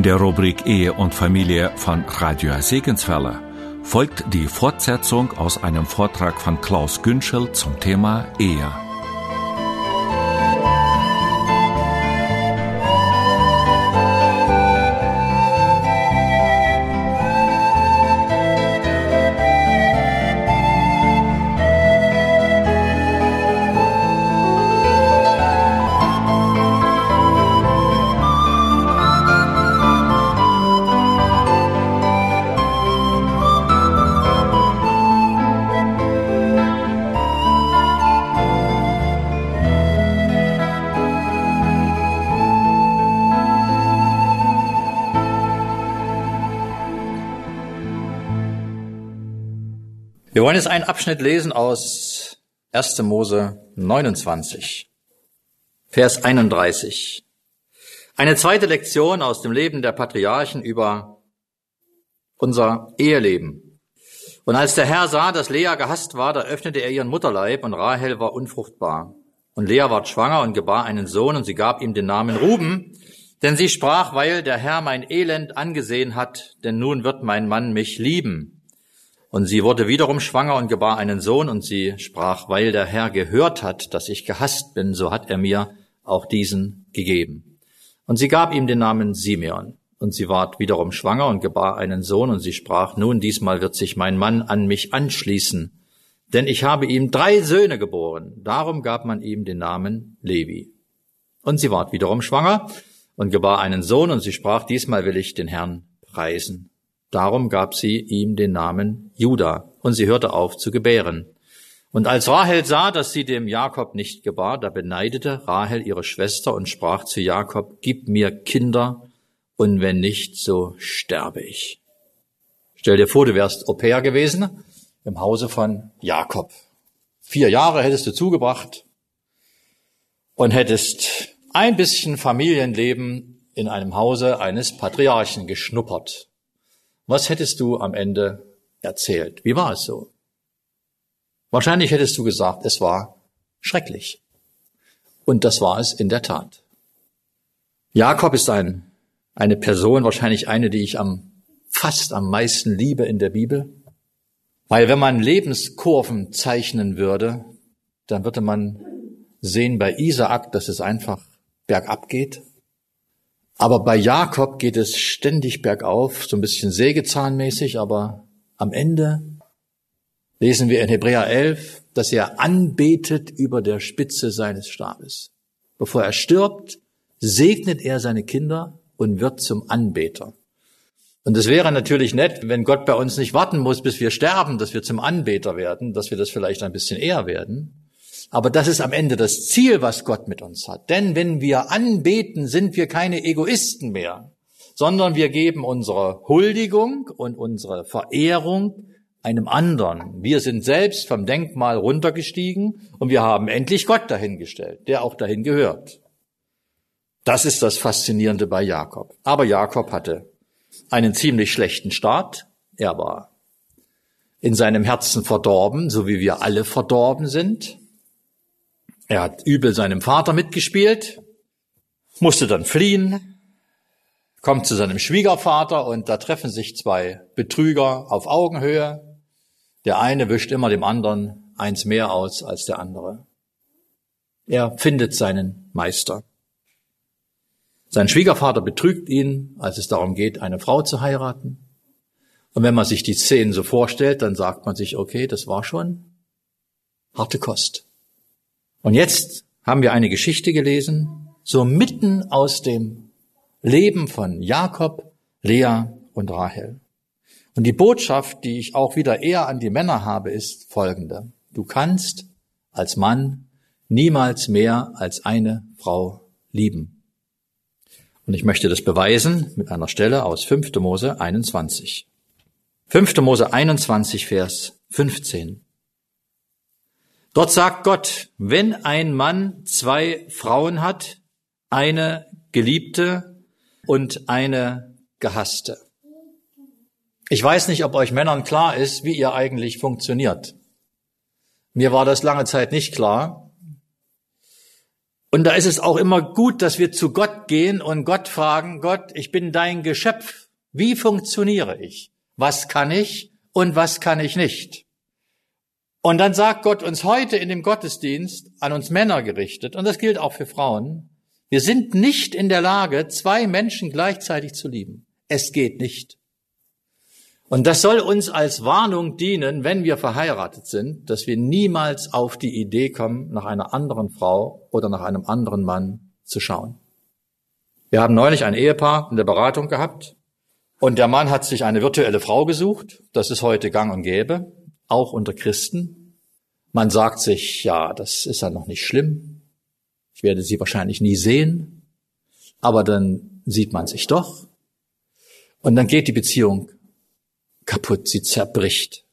In der Rubrik Ehe und Familie von Radio Segenswelle folgt die Fortsetzung aus einem Vortrag von Klaus Günschel zum Thema Ehe. Wollen jetzt einen Abschnitt lesen aus 1. Mose 29, Vers 31. Eine zweite Lektion aus dem Leben der Patriarchen über unser Eheleben. Und als der Herr sah, dass Lea gehasst war, da öffnete er ihren Mutterleib und Rahel war unfruchtbar. Und Lea ward schwanger und gebar einen Sohn und sie gab ihm den Namen Ruben, denn sie sprach, weil der Herr mein Elend angesehen hat, denn nun wird mein Mann mich lieben. Und sie wurde wiederum schwanger und gebar einen Sohn und sie sprach, weil der Herr gehört hat, dass ich gehasst bin, so hat er mir auch diesen gegeben. Und sie gab ihm den Namen Simeon. Und sie ward wiederum schwanger und gebar einen Sohn und sie sprach, nun diesmal wird sich mein Mann an mich anschließen, denn ich habe ihm drei Söhne geboren. Darum gab man ihm den Namen Levi. Und sie ward wiederum schwanger und gebar einen Sohn und sie sprach, diesmal will ich den Herrn preisen. Darum gab sie ihm den Namen Juda, und sie hörte auf zu gebären. Und als Rahel sah, dass sie dem Jakob nicht gebar, da beneidete Rahel ihre Schwester und sprach zu Jakob, Gib mir Kinder, und wenn nicht, so sterbe ich. Stell dir vor, du wärst Au pair gewesen im Hause von Jakob. Vier Jahre hättest du zugebracht und hättest ein bisschen Familienleben in einem Hause eines Patriarchen geschnuppert. Was hättest du am Ende erzählt? Wie war es so? Wahrscheinlich hättest du gesagt, es war schrecklich. Und das war es in der Tat. Jakob ist ein, eine Person, wahrscheinlich eine, die ich am, fast am meisten liebe in der Bibel. Weil wenn man Lebenskurven zeichnen würde, dann würde man sehen bei Isaak, dass es einfach bergab geht. Aber bei Jakob geht es ständig bergauf, so ein bisschen sägezahnmäßig, aber am Ende lesen wir in Hebräer 11, dass er anbetet über der Spitze seines Stabes. Bevor er stirbt, segnet er seine Kinder und wird zum Anbeter. Und es wäre natürlich nett, wenn Gott bei uns nicht warten muss, bis wir sterben, dass wir zum Anbeter werden, dass wir das vielleicht ein bisschen eher werden. Aber das ist am Ende das Ziel, was Gott mit uns hat. Denn wenn wir anbeten, sind wir keine Egoisten mehr, sondern wir geben unsere Huldigung und unsere Verehrung einem anderen. Wir sind selbst vom Denkmal runtergestiegen und wir haben endlich Gott dahingestellt, der auch dahin gehört. Das ist das Faszinierende bei Jakob. Aber Jakob hatte einen ziemlich schlechten Start. Er war in seinem Herzen verdorben, so wie wir alle verdorben sind. Er hat übel seinem Vater mitgespielt, musste dann fliehen, kommt zu seinem Schwiegervater und da treffen sich zwei Betrüger auf Augenhöhe. Der eine wischt immer dem anderen eins mehr aus als der andere. Er findet seinen Meister. Sein Schwiegervater betrügt ihn, als es darum geht, eine Frau zu heiraten. Und wenn man sich die Szenen so vorstellt, dann sagt man sich, okay, das war schon harte Kost. Und jetzt haben wir eine Geschichte gelesen, so mitten aus dem Leben von Jakob, Lea und Rahel. Und die Botschaft, die ich auch wieder eher an die Männer habe, ist folgende. Du kannst als Mann niemals mehr als eine Frau lieben. Und ich möchte das beweisen mit einer Stelle aus 5. Mose 21. 5. Mose 21, Vers 15. Dort sagt Gott, wenn ein Mann zwei Frauen hat, eine Geliebte und eine Gehasste. Ich weiß nicht, ob euch Männern klar ist, wie ihr eigentlich funktioniert. Mir war das lange Zeit nicht klar. Und da ist es auch immer gut, dass wir zu Gott gehen und Gott fragen, Gott, ich bin dein Geschöpf. Wie funktioniere ich? Was kann ich und was kann ich nicht? Und dann sagt Gott uns heute in dem Gottesdienst an uns Männer gerichtet, und das gilt auch für Frauen, wir sind nicht in der Lage, zwei Menschen gleichzeitig zu lieben. Es geht nicht. Und das soll uns als Warnung dienen, wenn wir verheiratet sind, dass wir niemals auf die Idee kommen, nach einer anderen Frau oder nach einem anderen Mann zu schauen. Wir haben neulich ein Ehepaar in der Beratung gehabt und der Mann hat sich eine virtuelle Frau gesucht. Das ist heute gang und gäbe, auch unter Christen. Man sagt sich, ja, das ist ja noch nicht schlimm. Ich werde sie wahrscheinlich nie sehen. Aber dann sieht man sich doch. Und dann geht die Beziehung kaputt, sie zerbricht.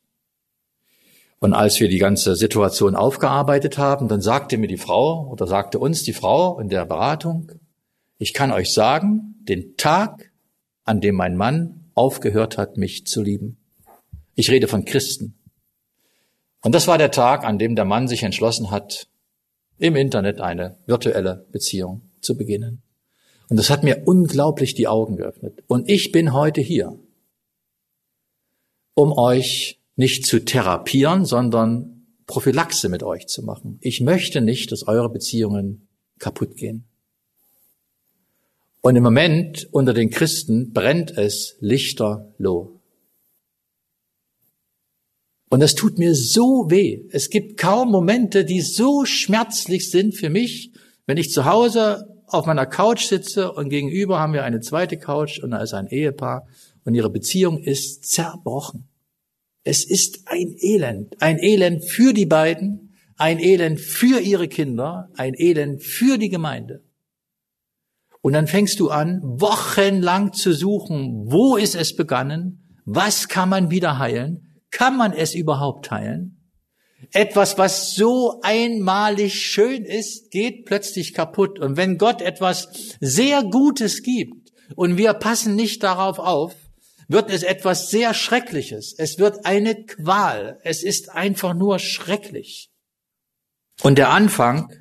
Und als wir die ganze Situation aufgearbeitet haben, dann sagte mir die Frau oder sagte uns die Frau in der Beratung, ich kann euch sagen, den Tag, an dem mein Mann aufgehört hat, mich zu lieben. Ich rede von Christen. Und das war der Tag, an dem der Mann sich entschlossen hat, im Internet eine virtuelle Beziehung zu beginnen. Und das hat mir unglaublich die Augen geöffnet. Und ich bin heute hier, um euch nicht zu therapieren, sondern Prophylaxe mit euch zu machen. Ich möchte nicht, dass eure Beziehungen kaputt gehen. Und im Moment unter den Christen brennt es lichterloh. Und das tut mir so weh. Es gibt kaum Momente, die so schmerzlich sind für mich, wenn ich zu Hause auf meiner Couch sitze und gegenüber haben wir eine zweite Couch und da ist ein Ehepaar und ihre Beziehung ist zerbrochen. Es ist ein Elend, ein Elend für die beiden, ein Elend für ihre Kinder, ein Elend für die Gemeinde. Und dann fängst du an, wochenlang zu suchen, wo ist es begonnen, was kann man wieder heilen, kann man es überhaupt heilen? Etwas, was so einmalig schön ist, geht plötzlich kaputt. Und wenn Gott etwas sehr Gutes gibt und wir passen nicht darauf auf, wird es etwas sehr Schreckliches. Es wird eine Qual. Es ist einfach nur schrecklich. Und der Anfang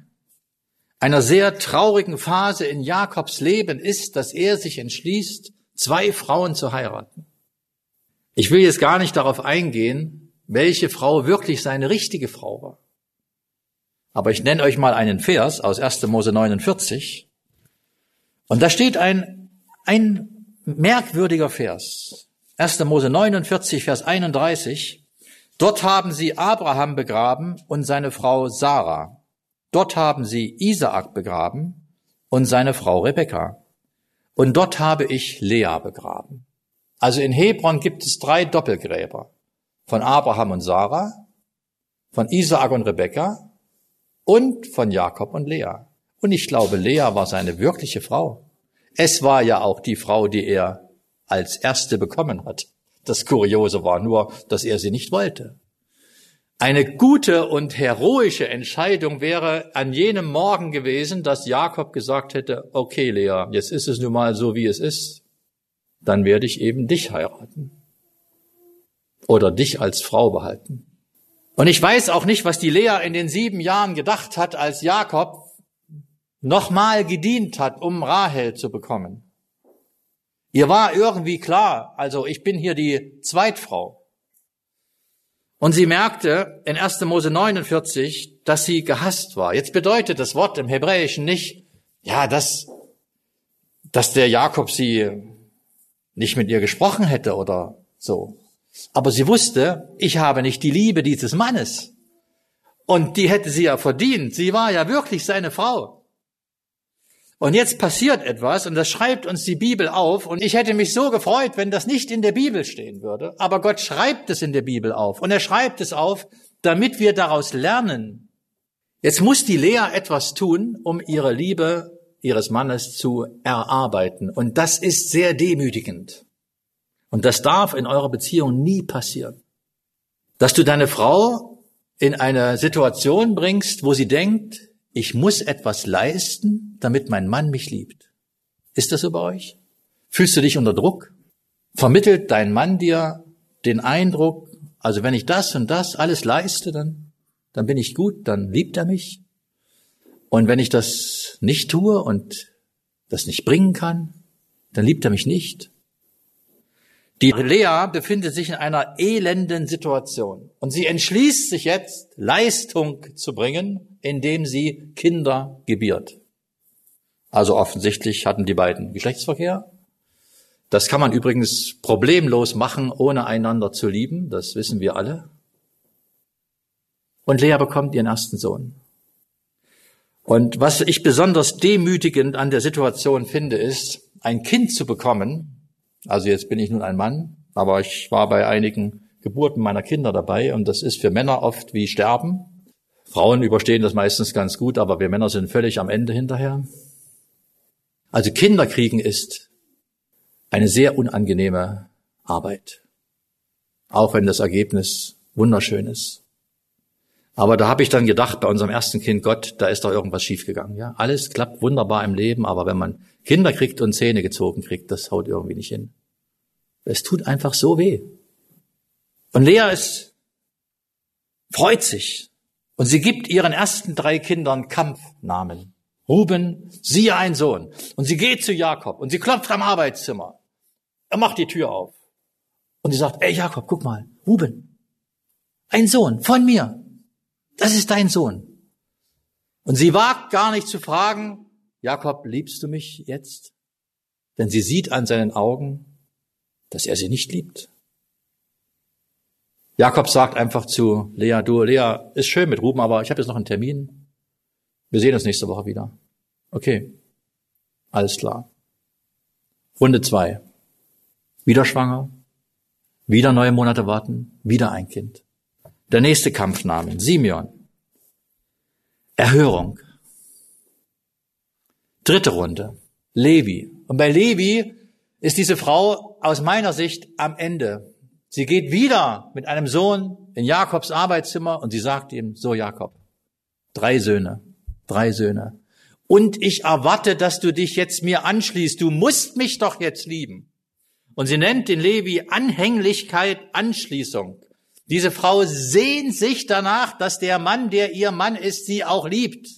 einer sehr traurigen Phase in Jakobs Leben ist, dass er sich entschließt, zwei Frauen zu heiraten. Ich will jetzt gar nicht darauf eingehen, welche Frau wirklich seine richtige Frau war. Aber ich nenne euch mal einen Vers aus 1. Mose 49. Und da steht ein, ein merkwürdiger Vers. 1. Mose 49, Vers 31. Dort haben sie Abraham begraben und seine Frau Sarah. Dort haben sie Isaak begraben und seine Frau Rebekka. Und dort habe ich Lea begraben. Also in Hebron gibt es drei Doppelgräber. Von Abraham und Sarah, von Isaak und Rebekka und von Jakob und Lea. Und ich glaube, Lea war seine wirkliche Frau. Es war ja auch die Frau, die er als erste bekommen hat. Das Kuriose war nur, dass er sie nicht wollte. Eine gute und heroische Entscheidung wäre an jenem Morgen gewesen, dass Jakob gesagt hätte, okay Lea, jetzt ist es nun mal so, wie es ist. Dann werde ich eben dich heiraten. Oder dich als Frau behalten. Und ich weiß auch nicht, was die Lea in den sieben Jahren gedacht hat, als Jakob nochmal gedient hat, um Rahel zu bekommen. Ihr war irgendwie klar, also ich bin hier die Zweitfrau. Und sie merkte in 1. Mose 49, dass sie gehasst war. Jetzt bedeutet das Wort im Hebräischen nicht, ja, dass, dass der Jakob sie nicht mit ihr gesprochen hätte oder so. Aber sie wusste, ich habe nicht die Liebe dieses Mannes. Und die hätte sie ja verdient. Sie war ja wirklich seine Frau. Und jetzt passiert etwas und das schreibt uns die Bibel auf und ich hätte mich so gefreut, wenn das nicht in der Bibel stehen würde. Aber Gott schreibt es in der Bibel auf und er schreibt es auf, damit wir daraus lernen. Jetzt muss die Lea etwas tun, um ihre Liebe ihres Mannes zu erarbeiten und das ist sehr demütigend. Und das darf in eurer Beziehung nie passieren. Dass du deine Frau in eine Situation bringst, wo sie denkt, ich muss etwas leisten, damit mein Mann mich liebt. Ist das so bei euch? Fühlst du dich unter Druck? Vermittelt dein Mann dir den Eindruck, also wenn ich das und das alles leiste, dann, dann bin ich gut, dann liebt er mich? Und wenn ich das nicht tue und das nicht bringen kann, dann liebt er mich nicht. Die Lea befindet sich in einer elenden Situation und sie entschließt sich jetzt, Leistung zu bringen, indem sie Kinder gebiert. Also offensichtlich hatten die beiden Geschlechtsverkehr. Das kann man übrigens problemlos machen, ohne einander zu lieben, das wissen wir alle. Und Lea bekommt ihren ersten Sohn. Und was ich besonders demütigend an der Situation finde, ist, ein Kind zu bekommen, also jetzt bin ich nun ein Mann, aber ich war bei einigen Geburten meiner Kinder dabei und das ist für Männer oft wie Sterben. Frauen überstehen das meistens ganz gut, aber wir Männer sind völlig am Ende hinterher. Also Kinder kriegen ist eine sehr unangenehme Arbeit, auch wenn das Ergebnis wunderschön ist. Aber da habe ich dann gedacht, bei unserem ersten Kind, Gott, da ist doch irgendwas schiefgegangen. Ja, alles klappt wunderbar im Leben, aber wenn man Kinder kriegt und Zähne gezogen kriegt, das haut irgendwie nicht hin. Es tut einfach so weh. Und Lea ist, freut sich. Und sie gibt ihren ersten drei Kindern Kampfnamen. Ruben, siehe ein Sohn. Und sie geht zu Jakob und sie klopft am Arbeitszimmer. Er macht die Tür auf. Und sie sagt, ey Jakob, guck mal, Ruben, ein Sohn von mir. Das ist dein Sohn. Und sie wagt gar nicht zu fragen, Jakob, liebst du mich jetzt? Denn sie sieht an seinen Augen, dass er sie nicht liebt. Jakob sagt einfach zu Lea, du, Lea, ist schön mit Ruben, aber ich habe jetzt noch einen Termin. Wir sehen uns nächste Woche wieder. Okay, alles klar. Runde zwei. Wieder schwanger, wieder neue Monate warten, wieder ein Kind. Der nächste Kampfname, Simeon. Erhörung. Dritte Runde, Levi. Und bei Levi ist diese Frau aus meiner Sicht am Ende. Sie geht wieder mit einem Sohn in Jakobs Arbeitszimmer und sie sagt ihm, so Jakob, drei Söhne, drei Söhne. Und ich erwarte, dass du dich jetzt mir anschließt. Du musst mich doch jetzt lieben. Und sie nennt den Levi Anhänglichkeit, Anschließung. Diese Frau sehnt sich danach, dass der Mann, der ihr Mann ist, sie auch liebt.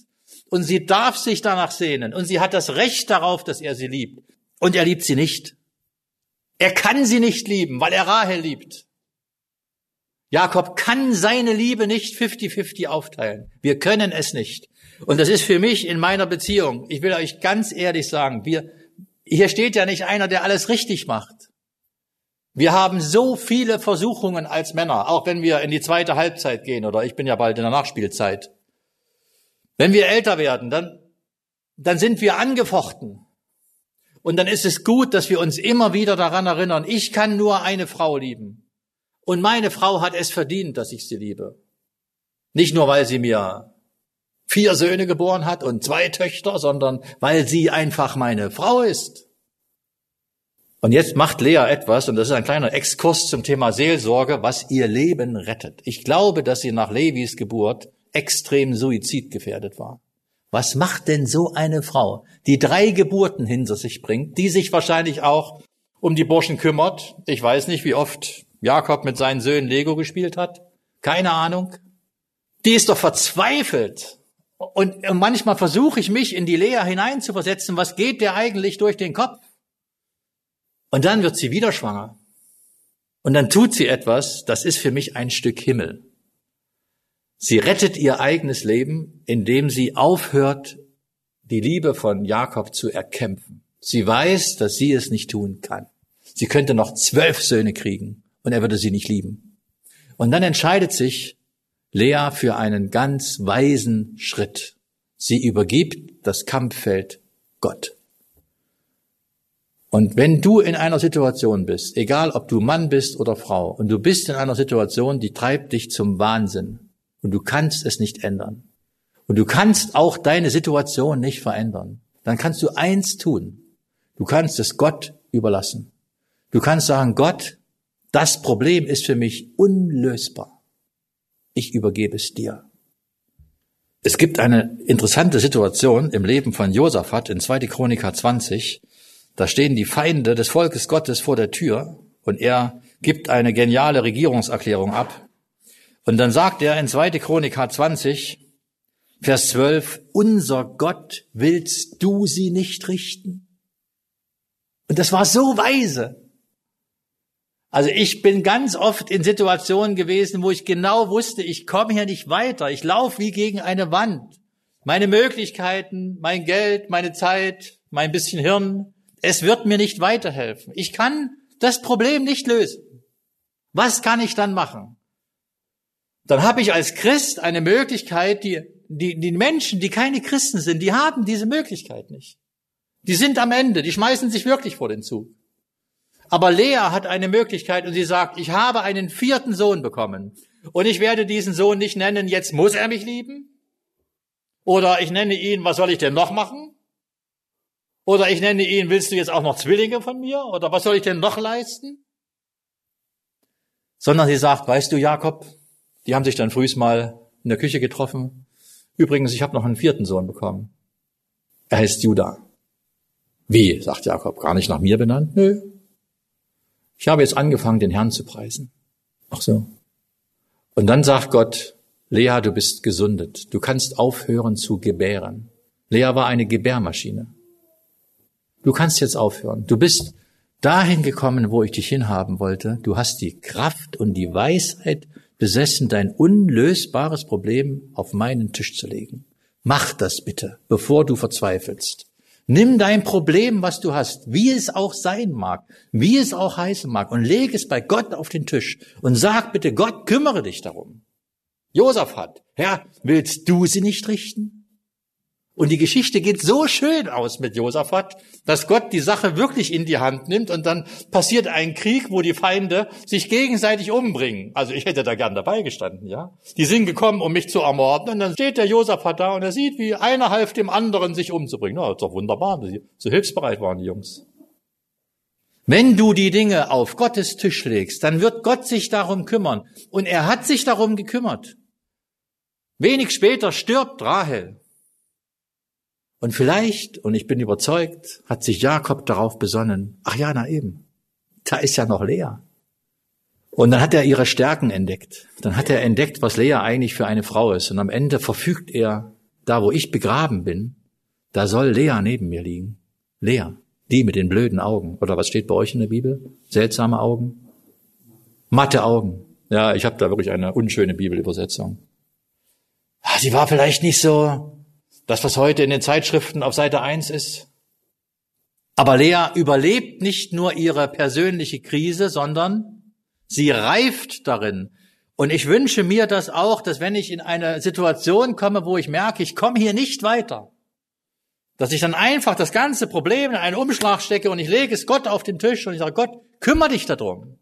Und sie darf sich danach sehnen. Und sie hat das Recht darauf, dass er sie liebt. Und er liebt sie nicht. Er kann sie nicht lieben, weil er Rahel liebt. Jakob kann seine Liebe nicht 50-50 aufteilen. Wir können es nicht. Und das ist für mich in meiner Beziehung, ich will euch ganz ehrlich sagen, wir, hier steht ja nicht einer, der alles richtig macht. Wir haben so viele Versuchungen als Männer, auch wenn wir in die zweite Halbzeit gehen oder ich bin ja bald in der Nachspielzeit. Wenn wir älter werden, dann, dann sind wir angefochten. Und dann ist es gut, dass wir uns immer wieder daran erinnern, ich kann nur eine Frau lieben. Und meine Frau hat es verdient, dass ich sie liebe. Nicht nur, weil sie mir vier Söhne geboren hat und zwei Töchter, sondern weil sie einfach meine Frau ist. Und jetzt macht Lea etwas, und das ist ein kleiner Exkurs zum Thema Seelsorge, was ihr Leben rettet. Ich glaube, dass sie nach Levis Geburt extrem suizidgefährdet war. Was macht denn so eine Frau, die drei Geburten hinter sich bringt, die sich wahrscheinlich auch um die Burschen kümmert? Ich weiß nicht, wie oft Jakob mit seinen Söhnen Lego gespielt hat. Keine Ahnung. Die ist doch verzweifelt. Und manchmal versuche ich mich in die Lea hineinzuversetzen. Was geht der eigentlich durch den Kopf? Und dann wird sie wieder schwanger. Und dann tut sie etwas, das ist für mich ein Stück Himmel. Sie rettet ihr eigenes Leben, indem sie aufhört, die Liebe von Jakob zu erkämpfen. Sie weiß, dass sie es nicht tun kann. Sie könnte noch zwölf Söhne kriegen und er würde sie nicht lieben. Und dann entscheidet sich Lea für einen ganz weisen Schritt. Sie übergibt das Kampffeld Gott. Und wenn du in einer Situation bist, egal ob du Mann bist oder Frau, und du bist in einer Situation, die treibt dich zum Wahnsinn, und du kannst es nicht ändern, und du kannst auch deine Situation nicht verändern, dann kannst du eins tun. Du kannst es Gott überlassen. Du kannst sagen, Gott, das Problem ist für mich unlösbar. Ich übergebe es dir. Es gibt eine interessante Situation im Leben von Josaphat in 2. Chroniker 20. Da stehen die Feinde des Volkes Gottes vor der Tür und er gibt eine geniale Regierungserklärung ab. Und dann sagt er in 2. Chronik 20, Vers 12, unser Gott, willst du sie nicht richten? Und das war so weise. Also ich bin ganz oft in Situationen gewesen, wo ich genau wusste, ich komme hier nicht weiter. Ich laufe wie gegen eine Wand. Meine Möglichkeiten, mein Geld, meine Zeit, mein bisschen Hirn, es wird mir nicht weiterhelfen. Ich kann das Problem nicht lösen. Was kann ich dann machen? Dann habe ich als Christ eine Möglichkeit, die, die, die Menschen, die keine Christen sind, die haben diese Möglichkeit nicht. Die sind am Ende, die schmeißen sich wirklich vor den Zug. Aber Lea hat eine Möglichkeit und sie sagt, ich habe einen vierten Sohn bekommen und ich werde diesen Sohn nicht nennen, jetzt muss er mich lieben. Oder ich nenne ihn, was soll ich denn noch machen? Oder ich nenne ihn, willst du jetzt auch noch Zwillinge von mir? Oder was soll ich denn noch leisten? Sondern sie sagt, weißt du, Jakob, die haben sich dann frühs mal in der Küche getroffen. Übrigens, ich habe noch einen vierten Sohn bekommen. Er heißt Judah. Wie, sagt Jakob, gar nicht nach mir benannt? Nö. Ich habe jetzt angefangen, den Herrn zu preisen. Ach so. Und dann sagt Gott, Lea, du bist gesundet. Du kannst aufhören zu gebären. Lea war eine Gebärmaschine. Du kannst jetzt aufhören. Du bist dahin gekommen, wo ich dich hinhaben wollte. Du hast die Kraft und die Weisheit besessen, dein unlösbares Problem auf meinen Tisch zu legen. Mach das bitte, bevor du verzweifelst. Nimm dein Problem, was du hast, wie es auch sein mag, wie es auch heißen mag, und leg es bei Gott auf den Tisch und sag bitte, Gott, kümmere dich darum. Josaphat, Herr, willst du sie nicht richten? Und die Geschichte geht so schön aus mit Josaphat, dass Gott die Sache wirklich in die Hand nimmt und dann passiert ein Krieg, wo die Feinde sich gegenseitig umbringen. Also ich hätte da gern dabei gestanden, ja. Die sind gekommen, um mich zu ermorden und dann steht der Josaphat da und er sieht, wie einer half dem anderen, sich umzubringen. Na, ist doch wunderbar, so hilfsbereit waren die Jungs. Wenn du die Dinge auf Gottes Tisch legst, dann wird Gott sich darum kümmern. Und er hat sich darum gekümmert. Wenig später stirbt Rahel. Und vielleicht, und ich bin überzeugt, hat sich Jakob darauf besonnen, ach ja, na eben, da ist ja noch Lea. Und dann hat er ihre Stärken entdeckt. Dann hat er entdeckt, was Lea eigentlich für eine Frau ist. Und am Ende verfügt er, da wo ich begraben bin, da soll Lea neben mir liegen. Lea, die mit den blöden Augen. Oder was steht bei euch in der Bibel? Seltsame Augen? Matte Augen. Ja, ich habe da wirklich eine unschöne Bibelübersetzung. Ah, sie war vielleicht nicht so das, was heute in den Zeitschriften auf Seite 1 ist. Aber Lea überlebt nicht nur ihre persönliche Krise, sondern sie reift darin. Und ich wünsche mir das auch, dass wenn ich in eine Situation komme, wo ich merke, ich komme hier nicht weiter, dass ich dann einfach das ganze Problem in einen Umschlag stecke und ich lege es Gott auf den Tisch und ich sage, Gott, kümmere dich darum.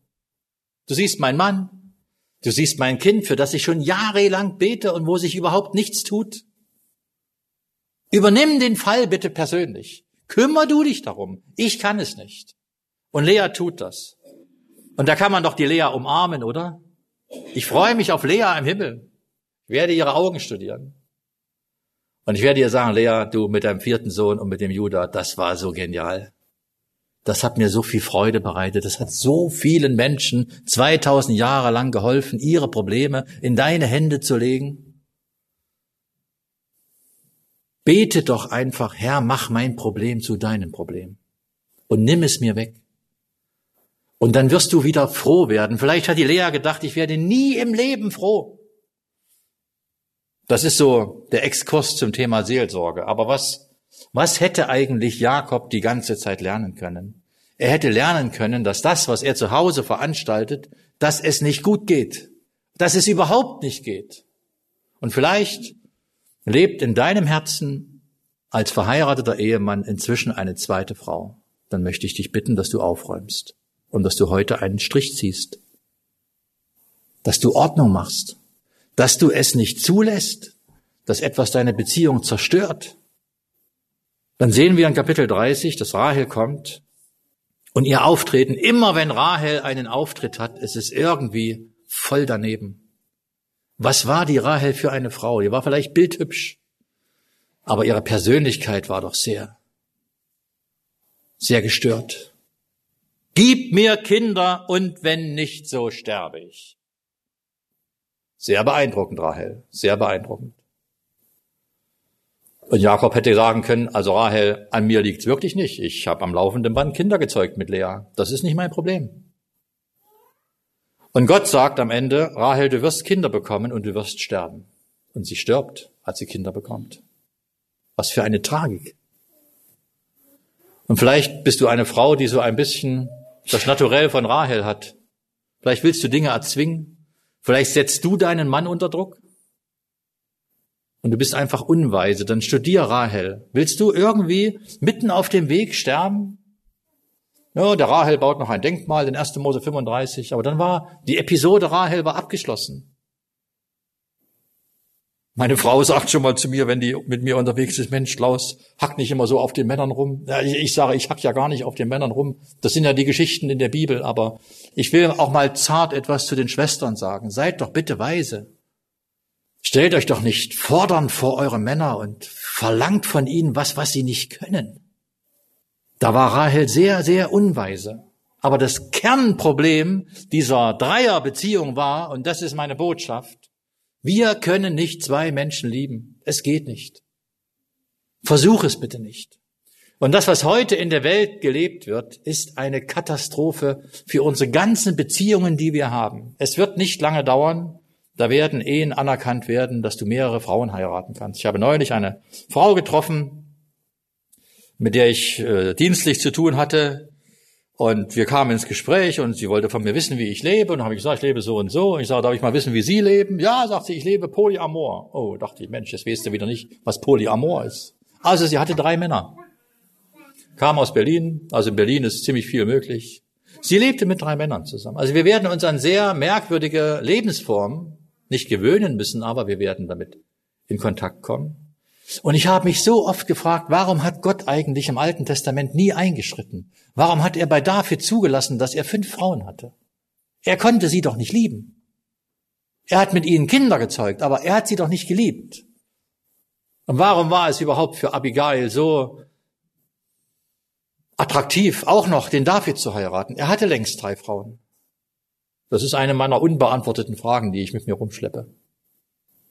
Du siehst meinen Mann, du siehst mein Kind, für das ich schon jahrelang bete und wo sich überhaupt nichts tut. Übernimm den Fall bitte persönlich. Kümmer du dich darum. Ich kann es nicht. Und Lea tut das. Und da kann man doch die Lea umarmen, oder? Ich freue mich auf Lea im Himmel. Ich werde ihre Augen studieren. Und ich werde ihr sagen, Lea, du mit deinem vierten Sohn und mit dem Judah, das war so genial. Das hat mir so viel Freude bereitet. Das hat so vielen Menschen 2000 Jahre lang geholfen, ihre Probleme in deine Hände zu legen. Bete doch einfach, Herr, mach mein Problem zu deinem Problem und nimm es mir weg. Und dann wirst du wieder froh werden. Vielleicht hat die Lea gedacht, ich werde nie im Leben froh. Das ist so der Exkurs zum Thema Seelsorge. Aber was, was hätte eigentlich Jakob die ganze Zeit lernen können? Er hätte lernen können, dass das, was er zu Hause veranstaltet, dass es nicht gut geht, dass es überhaupt nicht geht. Und vielleicht lebt in deinem Herzen als verheirateter Ehemann inzwischen eine zweite Frau, dann möchte ich dich bitten, dass du aufräumst und dass du heute einen Strich ziehst, dass du Ordnung machst, dass du es nicht zulässt, dass etwas deine Beziehung zerstört. Dann sehen wir in Kapitel 30, dass Rahel kommt und ihr Auftreten, immer wenn Rahel einen Auftritt hat, ist es irgendwie voll daneben. Was war die Rahel für eine Frau? Die war vielleicht bildhübsch, aber ihre Persönlichkeit war doch sehr, sehr gestört. Gib mir Kinder und wenn nicht, so sterbe ich. Sehr beeindruckend, Rahel, sehr beeindruckend. Und Jakob hätte sagen können, also Rahel, an mir liegt's wirklich nicht. Ich habe am laufenden Band Kinder gezeugt mit Lea. Das ist nicht mein Problem. Und Gott sagt am Ende, Rahel, du wirst Kinder bekommen und du wirst sterben. Und sie stirbt, als sie Kinder bekommt. Was für eine Tragik. Und vielleicht bist du eine Frau, die so ein bisschen das Naturell von Rahel hat. Vielleicht willst du Dinge erzwingen. Vielleicht setzt du deinen Mann unter Druck. Und du bist einfach unweise. Dann studier Rahel. Willst du irgendwie mitten auf dem Weg sterben? Ja, der Rahel baut noch ein Denkmal in 1. Mose 35. Aber dann war die Episode Rahel war abgeschlossen. Meine Frau sagt schon mal zu mir, wenn die mit mir unterwegs ist, Mensch, Klaus, hack nicht immer so auf den Männern rum. Ja, ich, ich sage, ich hack ja gar nicht auf den Männern rum. Das sind ja die Geschichten in der Bibel, aber ich will auch mal zart etwas zu den Schwestern sagen. Seid doch bitte weise. Stellt euch doch nicht fordern vor eure Männer und verlangt von ihnen was, was sie nicht können. Da war Rahel sehr, sehr unweise. Aber das Kernproblem dieser Dreierbeziehung war, und das ist meine Botschaft, wir können nicht zwei Menschen lieben. Es geht nicht. Versuch es bitte nicht. Und das, was heute in der Welt gelebt wird, ist eine Katastrophe für unsere ganzen Beziehungen, die wir haben. Es wird nicht lange dauern. Da werden Ehen anerkannt werden, dass du mehrere Frauen heiraten kannst. Ich habe neulich eine Frau getroffen, mit der ich äh, dienstlich zu tun hatte, und wir kamen ins Gespräch und sie wollte von mir wissen, wie ich lebe. Und habe ich gesagt, ich lebe so und so. Und ich sage, darf ich mal wissen, wie Sie leben? Ja, sagt sie, ich lebe Polyamor. Oh, dachte ich, Mensch, jetzt weißt du wieder nicht, was Polyamor ist. Also sie hatte drei Männer. Kam aus Berlin. Also in Berlin ist ziemlich viel möglich. Sie lebte mit drei Männern zusammen. Also wir werden uns an sehr merkwürdige Lebensformen nicht gewöhnen müssen, aber wir werden damit in Kontakt kommen. Und ich habe mich so oft gefragt, warum hat Gott eigentlich im Alten Testament nie eingeschritten? Warum hat er bei David zugelassen, dass er fünf Frauen hatte? Er konnte sie doch nicht lieben. Er hat mit ihnen Kinder gezeugt, aber er hat sie doch nicht geliebt. Und warum war es überhaupt für Abigail so attraktiv, auch noch den David zu heiraten? Er hatte längst drei Frauen. Das ist eine meiner unbeantworteten Fragen, die ich mit mir rumschleppe.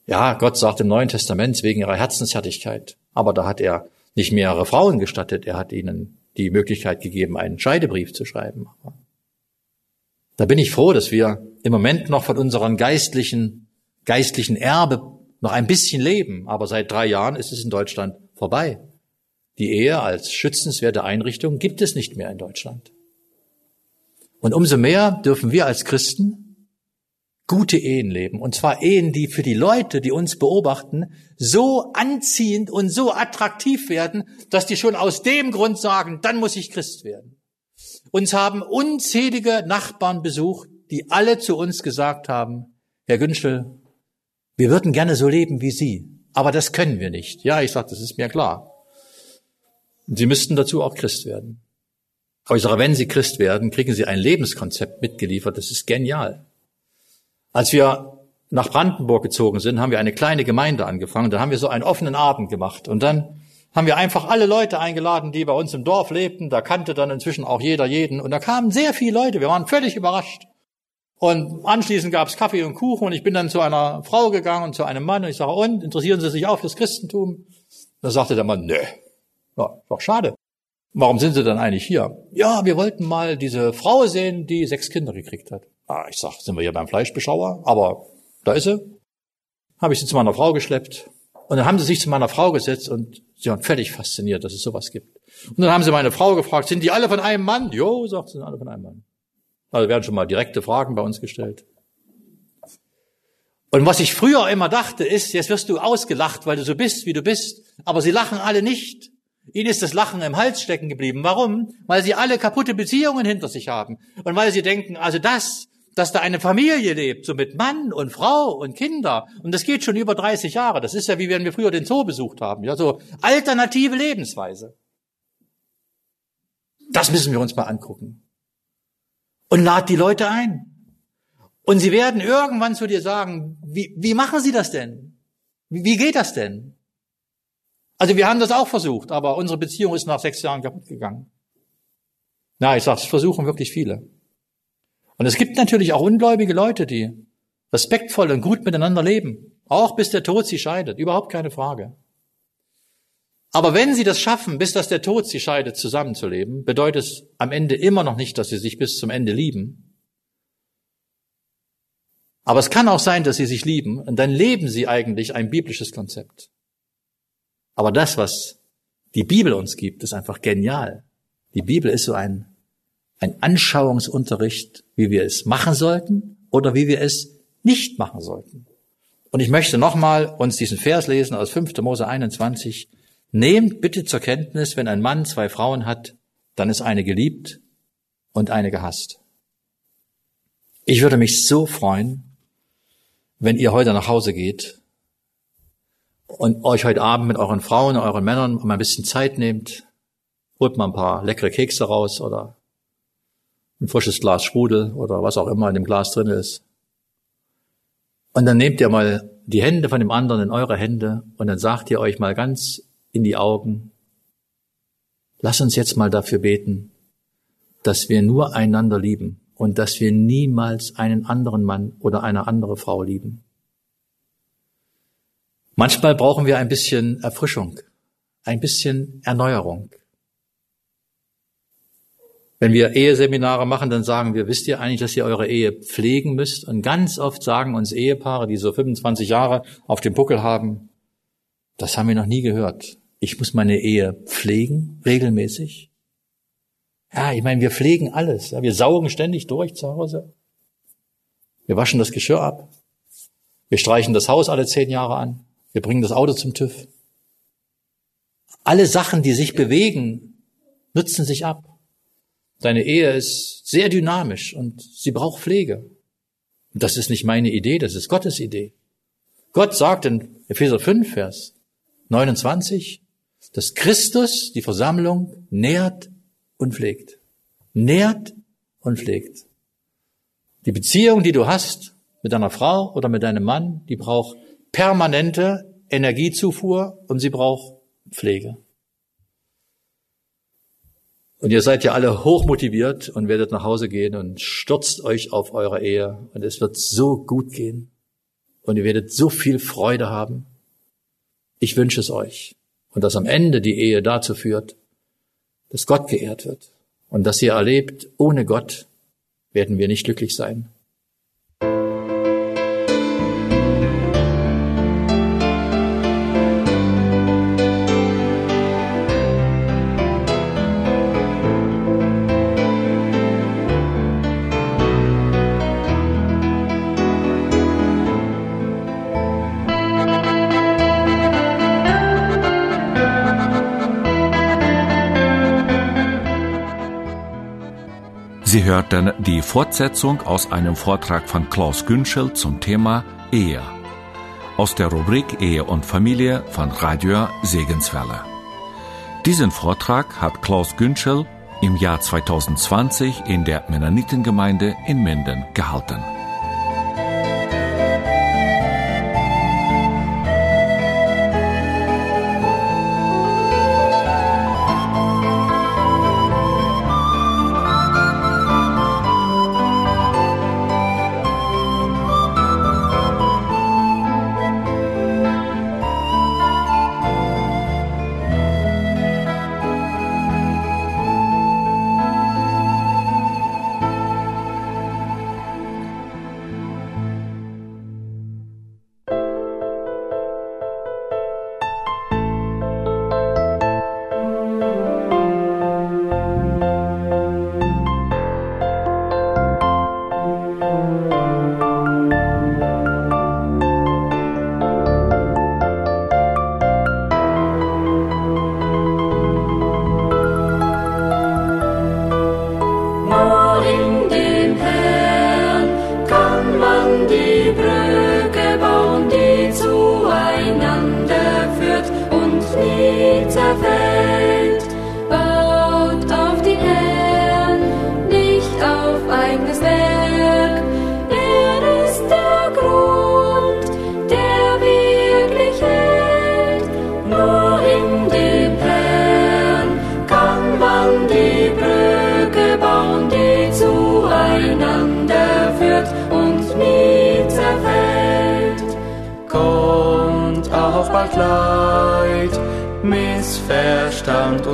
Ja, Gott sagt im Neuen Testament wegen ihrer Herzenshärtigkeit. Aber da hat er nicht mehrere Frauen gestattet. Er hat ihnen die Möglichkeit gegeben, einen Scheidebrief zu schreiben. Da bin ich froh, dass wir im Moment noch von unserem geistlichen, geistlichen Erbe noch ein bisschen leben. Aber seit drei Jahren ist es in Deutschland vorbei. Die Ehe als schützenswerte Einrichtung gibt es nicht mehr in Deutschland. Und umso mehr dürfen wir als Christen gute Ehen leben. Und zwar Ehen, die für die Leute, die uns beobachten, so anziehend und so attraktiv werden, dass die schon aus dem Grund sagen, dann muss ich Christ werden. Uns haben unzählige Nachbarn besucht, die alle zu uns gesagt haben, Herr Günschel, wir würden gerne so leben wie Sie, aber das können wir nicht. Ja, ich sage, das ist mir klar. Sie müssten dazu auch Christ werden. Aber ich sage, wenn Sie Christ werden, kriegen Sie ein Lebenskonzept mitgeliefert, das ist genial. Als wir nach Brandenburg gezogen sind, haben wir eine kleine Gemeinde angefangen. Da haben wir so einen offenen Abend gemacht. Und dann haben wir einfach alle Leute eingeladen, die bei uns im Dorf lebten. Da kannte dann inzwischen auch jeder jeden. Und da kamen sehr viele Leute. Wir waren völlig überrascht. Und anschließend gab es Kaffee und Kuchen. Und ich bin dann zu einer Frau gegangen und zu einem Mann. Und ich sage, und, interessieren Sie sich auch fürs Christentum? Da sagte der Mann, nö. Ja, doch schade. Warum sind Sie dann eigentlich hier? Ja, wir wollten mal diese Frau sehen, die sechs Kinder gekriegt hat. Ah, ich sag, sind wir hier beim Fleischbeschauer? Aber da ist sie. Habe ich sie zu meiner Frau geschleppt. Und dann haben sie sich zu meiner Frau gesetzt und sie waren völlig fasziniert, dass es sowas gibt. Und dann haben sie meine Frau gefragt, sind die alle von einem Mann? Jo, sagt sie, sind alle von einem Mann. Also werden schon mal direkte Fragen bei uns gestellt. Und was ich früher immer dachte, ist, jetzt wirst du ausgelacht, weil du so bist, wie du bist. Aber sie lachen alle nicht. Ihnen ist das Lachen im Hals stecken geblieben. Warum? Weil sie alle kaputte Beziehungen hinter sich haben. Und weil sie denken, also das, dass da eine Familie lebt, so mit Mann und Frau und Kinder. Und das geht schon über 30 Jahre. Das ist ja wie wenn wir früher den Zoo besucht haben. Ja, so alternative Lebensweise. Das müssen wir uns mal angucken. Und lad die Leute ein. Und sie werden irgendwann zu dir sagen, wie, wie machen sie das denn? Wie, wie geht das denn? Also wir haben das auch versucht, aber unsere Beziehung ist nach sechs Jahren kaputt gegangen. Na, ich sage, es versuchen wirklich viele. Und es gibt natürlich auch ungläubige Leute, die respektvoll und gut miteinander leben. Auch bis der Tod sie scheidet. Überhaupt keine Frage. Aber wenn sie das schaffen, bis dass der Tod sie scheidet, zusammenzuleben, bedeutet es am Ende immer noch nicht, dass sie sich bis zum Ende lieben. Aber es kann auch sein, dass sie sich lieben und dann leben sie eigentlich ein biblisches Konzept. Aber das, was die Bibel uns gibt, ist einfach genial. Die Bibel ist so ein, ein Anschauungsunterricht, wie wir es machen sollten oder wie wir es nicht machen sollten. Und ich möchte nochmal uns diesen Vers lesen aus 5. Mose 21. Nehmt bitte zur Kenntnis, wenn ein Mann zwei Frauen hat, dann ist eine geliebt und eine gehasst. Ich würde mich so freuen, wenn ihr heute nach Hause geht und euch heute Abend mit euren Frauen, euren Männern mal ein bisschen Zeit nehmt, holt mal ein paar leckere Kekse raus oder ein frisches Glas Sprudel oder was auch immer in dem Glas drin ist. Und dann nehmt ihr mal die Hände von dem anderen in eure Hände und dann sagt ihr euch mal ganz in die Augen, lass uns jetzt mal dafür beten, dass wir nur einander lieben und dass wir niemals einen anderen Mann oder eine andere Frau lieben. Manchmal brauchen wir ein bisschen Erfrischung, ein bisschen Erneuerung. Wenn wir Eheseminare machen, dann sagen wir, wisst ihr eigentlich, dass ihr eure Ehe pflegen müsst? Und ganz oft sagen uns Ehepaare, die so 25 Jahre auf dem Buckel haben, das haben wir noch nie gehört. Ich muss meine Ehe pflegen, regelmäßig. Ja, ich meine, wir pflegen alles. Wir saugen ständig durch zu Hause. Wir waschen das Geschirr ab. Wir streichen das Haus alle zehn Jahre an. Wir bringen das Auto zum TÜV. Alle Sachen, die sich bewegen, nutzen sich ab. Deine Ehe ist sehr dynamisch und sie braucht Pflege. Und das ist nicht meine Idee, das ist Gottes Idee. Gott sagt in Epheser 5, Vers 29, dass Christus die Versammlung nährt und pflegt. Nährt und pflegt. Die Beziehung, die du hast mit deiner Frau oder mit deinem Mann, die braucht permanente Energiezufuhr und sie braucht Pflege. Und ihr seid ja alle hochmotiviert und werdet nach Hause gehen und stürzt euch auf eure Ehe und es wird so gut gehen und ihr werdet so viel Freude haben. Ich wünsche es euch und dass am Ende die Ehe dazu führt, dass Gott geehrt wird und dass ihr erlebt, ohne Gott werden wir nicht glücklich sein. Sie hörten die Fortsetzung aus einem Vortrag von Klaus Günschel zum Thema Ehe. Aus der Rubrik Ehe und Familie von Radio Segenswelle. Diesen Vortrag hat Klaus Günschel im Jahr 2020 in der Mennonitengemeinde in Minden gehalten. stand